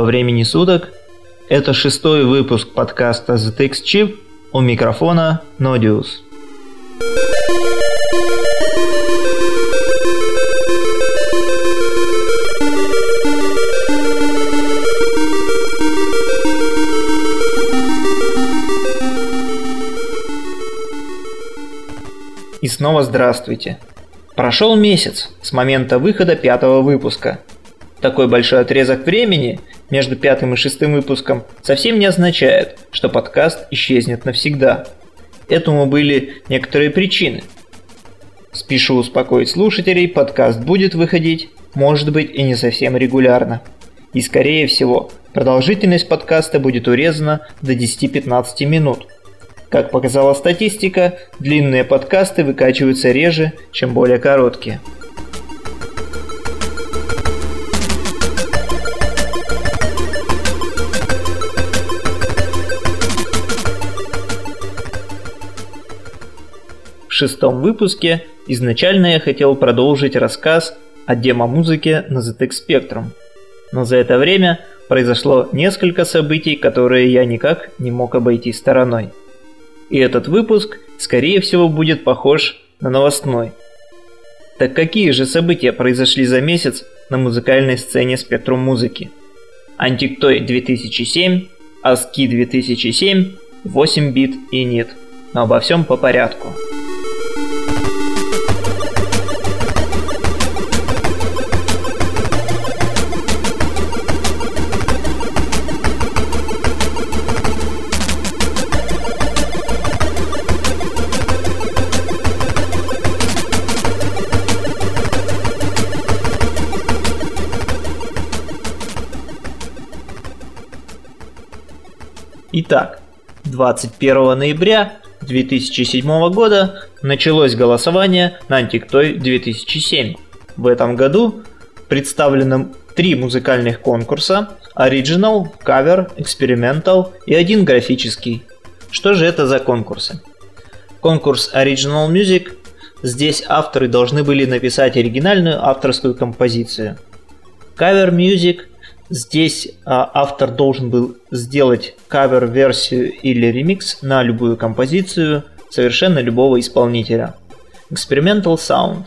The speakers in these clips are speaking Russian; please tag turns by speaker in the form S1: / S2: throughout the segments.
S1: Доброго времени суток. Это шестой выпуск подкаста ZX Chip. У микрофона Nodius. И снова здравствуйте. Прошел месяц с момента выхода пятого выпуска. Такой большой отрезок времени между пятым и шестым выпуском совсем не означает, что подкаст исчезнет навсегда. Этому были некоторые причины. Спешу успокоить слушателей, подкаст будет выходить, может быть и не совсем регулярно. И скорее всего, продолжительность подкаста будет урезана до 10-15 минут – как показала статистика, длинные подкасты выкачиваются реже, чем более короткие. Шестом выпуске изначально я хотел продолжить рассказ о демо-музыке на ZX Spectrum. Но за это время произошло несколько событий, которые я никак не мог обойти стороной и этот выпуск, скорее всего, будет похож на новостной. Так какие же события произошли за месяц на музыкальной сцене спектрум музыки? Антиктой 2007, ASCII 2007, 8 бит и нет. Но обо всем по порядку. Итак, 21 ноября 2007 года началось голосование на Антиктой 2007. В этом году представлены три музыкальных конкурса Original, Cover, Experimental и один графический. Что же это за конкурсы? Конкурс Original Music. Здесь авторы должны были написать оригинальную авторскую композицию. Cover Music Здесь а, автор должен был сделать кавер-версию или ремикс на любую композицию совершенно любого исполнителя. Experimental Sound.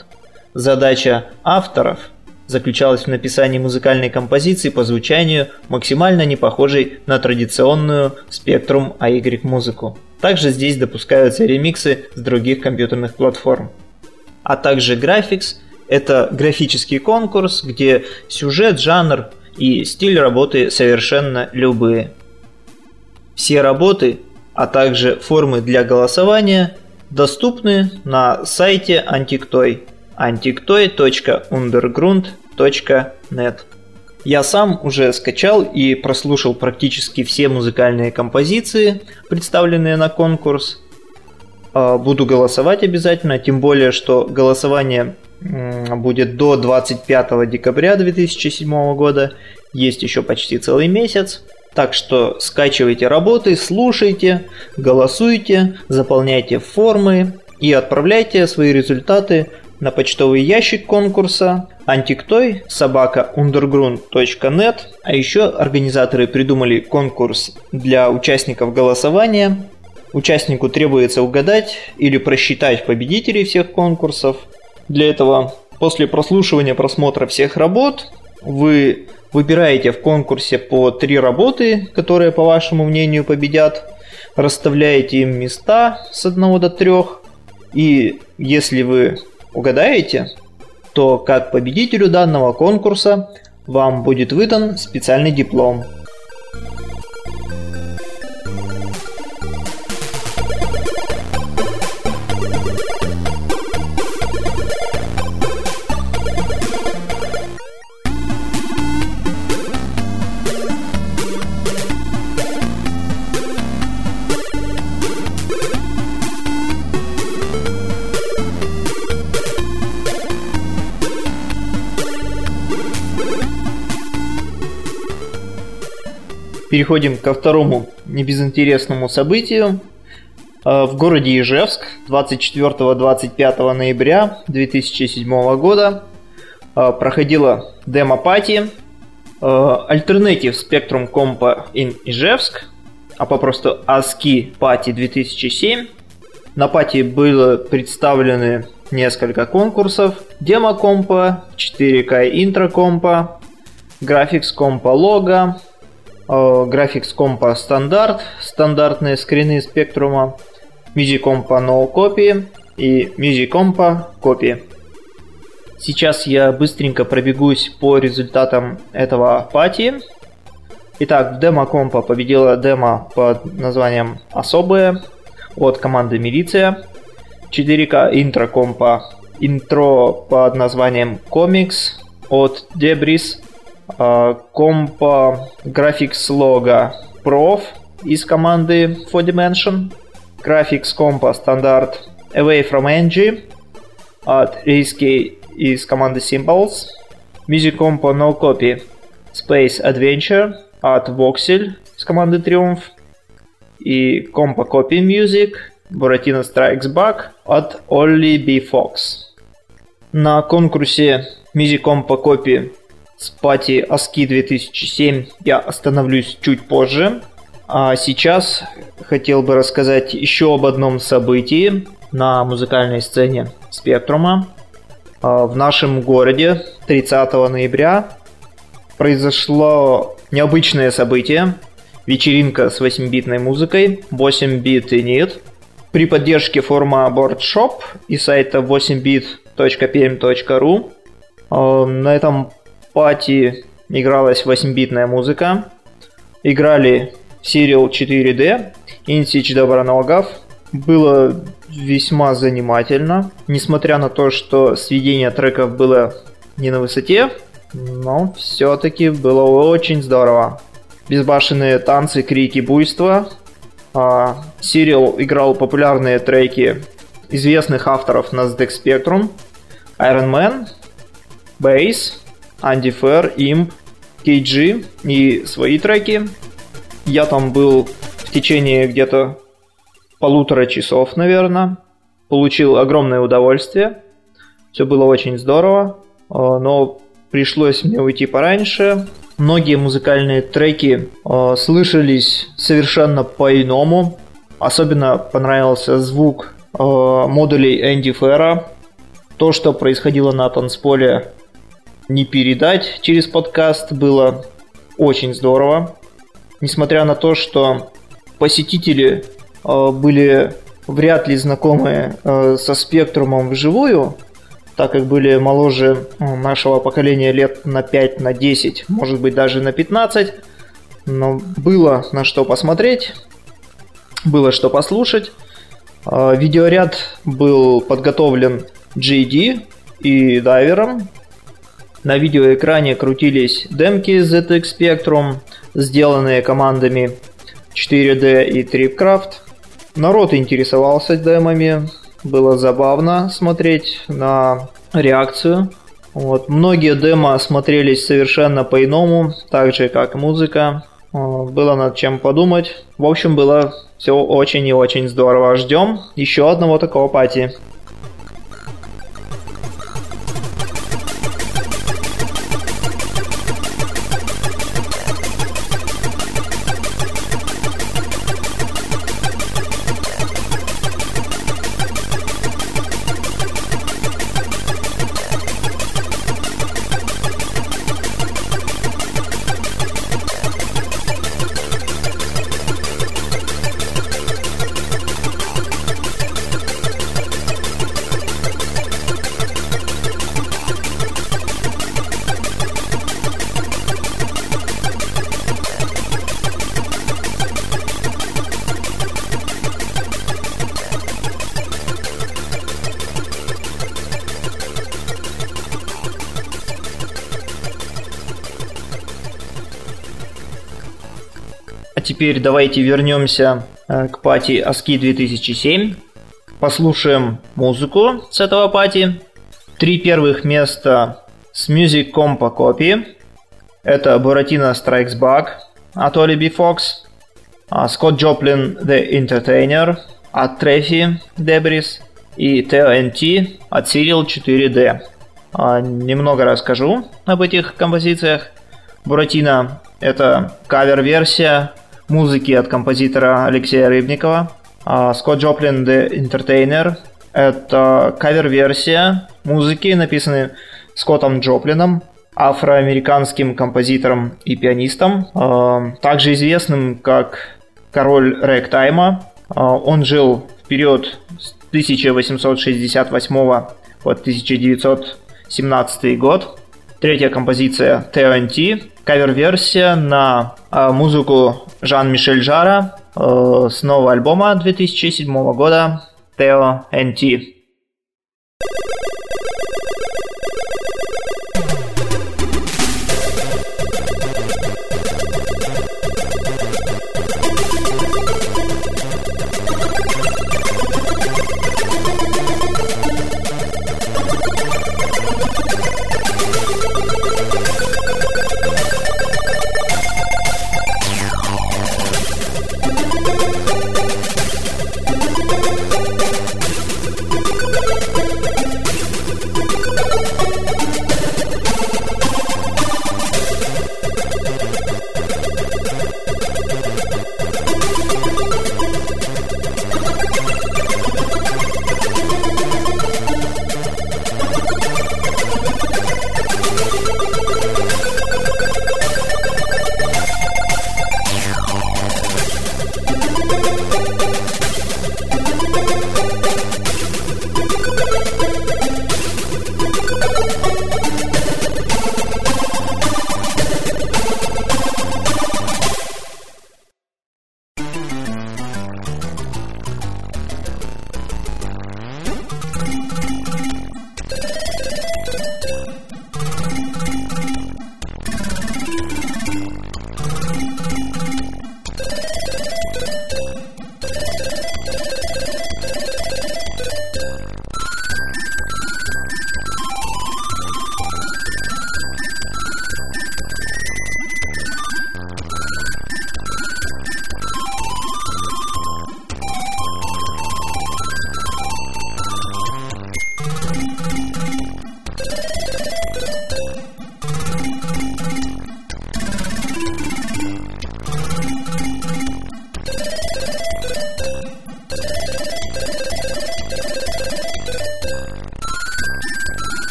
S1: Задача авторов заключалась в написании музыкальной композиции по звучанию, максимально не похожей на традиционную Spectrum AY музыку. Также здесь допускаются ремиксы с других компьютерных платформ. А также Graphics – это графический конкурс, где сюжет, жанр – и стиль работы совершенно любые. Все работы, а также формы для голосования доступны на сайте Антиктой antictoy.underground.net Я сам уже скачал и прослушал практически все музыкальные композиции, представленные на конкурс. А, буду голосовать обязательно, тем более, что голосование будет до 25 декабря 2007 года. Есть еще почти целый месяц. Так что скачивайте работы, слушайте, голосуйте, заполняйте формы и отправляйте свои результаты на почтовый ящик конкурса антиктой собака underground.net. А еще организаторы придумали конкурс для участников голосования. Участнику требуется угадать или просчитать победителей всех конкурсов – для этого после прослушивания просмотра всех работ вы выбираете в конкурсе по три работы, которые по вашему мнению победят, расставляете им места с 1 до 3, и если вы угадаете, то как победителю данного конкурса вам будет выдан специальный диплом – Переходим ко второму небезынтересному событию. Э, в городе Ижевск 24-25 ноября 2007 года э, проходила демо-пати Alternative Spectrum Compa in Ижевск, а попросту ASCII Party 2007. На пати было представлены несколько конкурсов. Демо-компа, 4К интро-компа, графикс-компа лого, графикс-компа стандарт, стандартные скрины спектрума, MIDI-компа no copy и MIDI-компа копии. Сейчас я быстренько пробегусь по результатам этого пати. Итак, в демо-компа победила демо под названием «Особые» от команды «Милиция». 4К интро-компа интро под названием «Комикс» от Debris. А, компа Graphics Logo Prof из команды 4Dimension. Graphics компа стандарт Away from NG от Risky из команды Symbols. Music компа No Copy Space Adventure от Voxel из команды Triumph. И компа Copy Music Buratino Strikes Back от Ollie B. Fox. На конкурсе Music по копии с пати ASCII 2007 я остановлюсь чуть позже. А сейчас хотел бы рассказать еще об одном событии на музыкальной сцене Спектрума. А, в нашем городе 30 ноября произошло необычное событие. Вечеринка с 8-битной музыкой, 8 бит и нет. При поддержке форума BoardShop и сайта 8bit.perm.ru а, на этом пати игралась 8-битная музыка. Играли Serial 4D, Insich Доброногов. Было весьма занимательно. Несмотря на то, что сведение треков было не на высоте, но все-таки было очень здорово. Безбашенные танцы, крики, буйства. Сириал играл популярные треки известных авторов на ZDX Spectrum. Iron Man, Bass, Andy Fair, Imp, KG и свои треки. Я там был в течение где-то полутора часов, наверное. Получил огромное удовольствие. Все было очень здорово, а, но пришлось мне уйти пораньше. Многие музыкальные треки э, слышались совершенно по-иному. Особенно понравился звук э, модулей Энди Фера. То, что происходило на танцполе, не передать через подкаст, было очень здорово. Несмотря на то, что посетители э, были вряд ли знакомы э, со спектрумом вживую, так как были моложе нашего поколения лет на 5, на 10, может быть даже на 15, но было на что посмотреть, было что послушать. Э, видеоряд был подготовлен JD и дайвером, на видеоэкране крутились демки ZX Spectrum, сделанные командами 4D и Tripcraft. Народ интересовался демами, было забавно смотреть на реакцию. Вот. Многие демо смотрелись совершенно по-иному, так же как музыка. Было над чем подумать. В общем, было все очень и очень здорово. Ждем еще одного такого пати. Теперь давайте вернемся э, к пати ASCII 2007. Послушаем музыку с этого пати. Три первых места с Music Compa Copy. Это Buratino Strikes Back от Oli B. Fox, Scott Joplin The Entertainer от Трефи Debris и TNT от Serial 4D. А, немного расскажу об этих композициях. Буратино – это кавер-версия музыки от композитора Алексея Рыбникова. А Скотт Джоплин The Entertainer – это кавер-версия музыки, написанной Скоттом Джоплином, афроамериканским композитором и пианистом, а, также известным как король рэг-тайма. А, он жил в период с 1868 по 1917 год. Третья композиция TNT, кавер-версия на э, музыку Жан-Мишель Жара э, с нового альбома 2007 года TNT.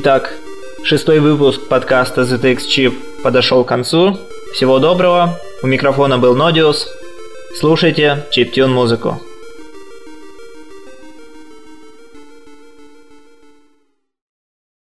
S1: Итак, шестой выпуск подкаста ZX Chip подошел к концу. Всего доброго. У микрофона был Нодиус. Слушайте чиптюн музыку.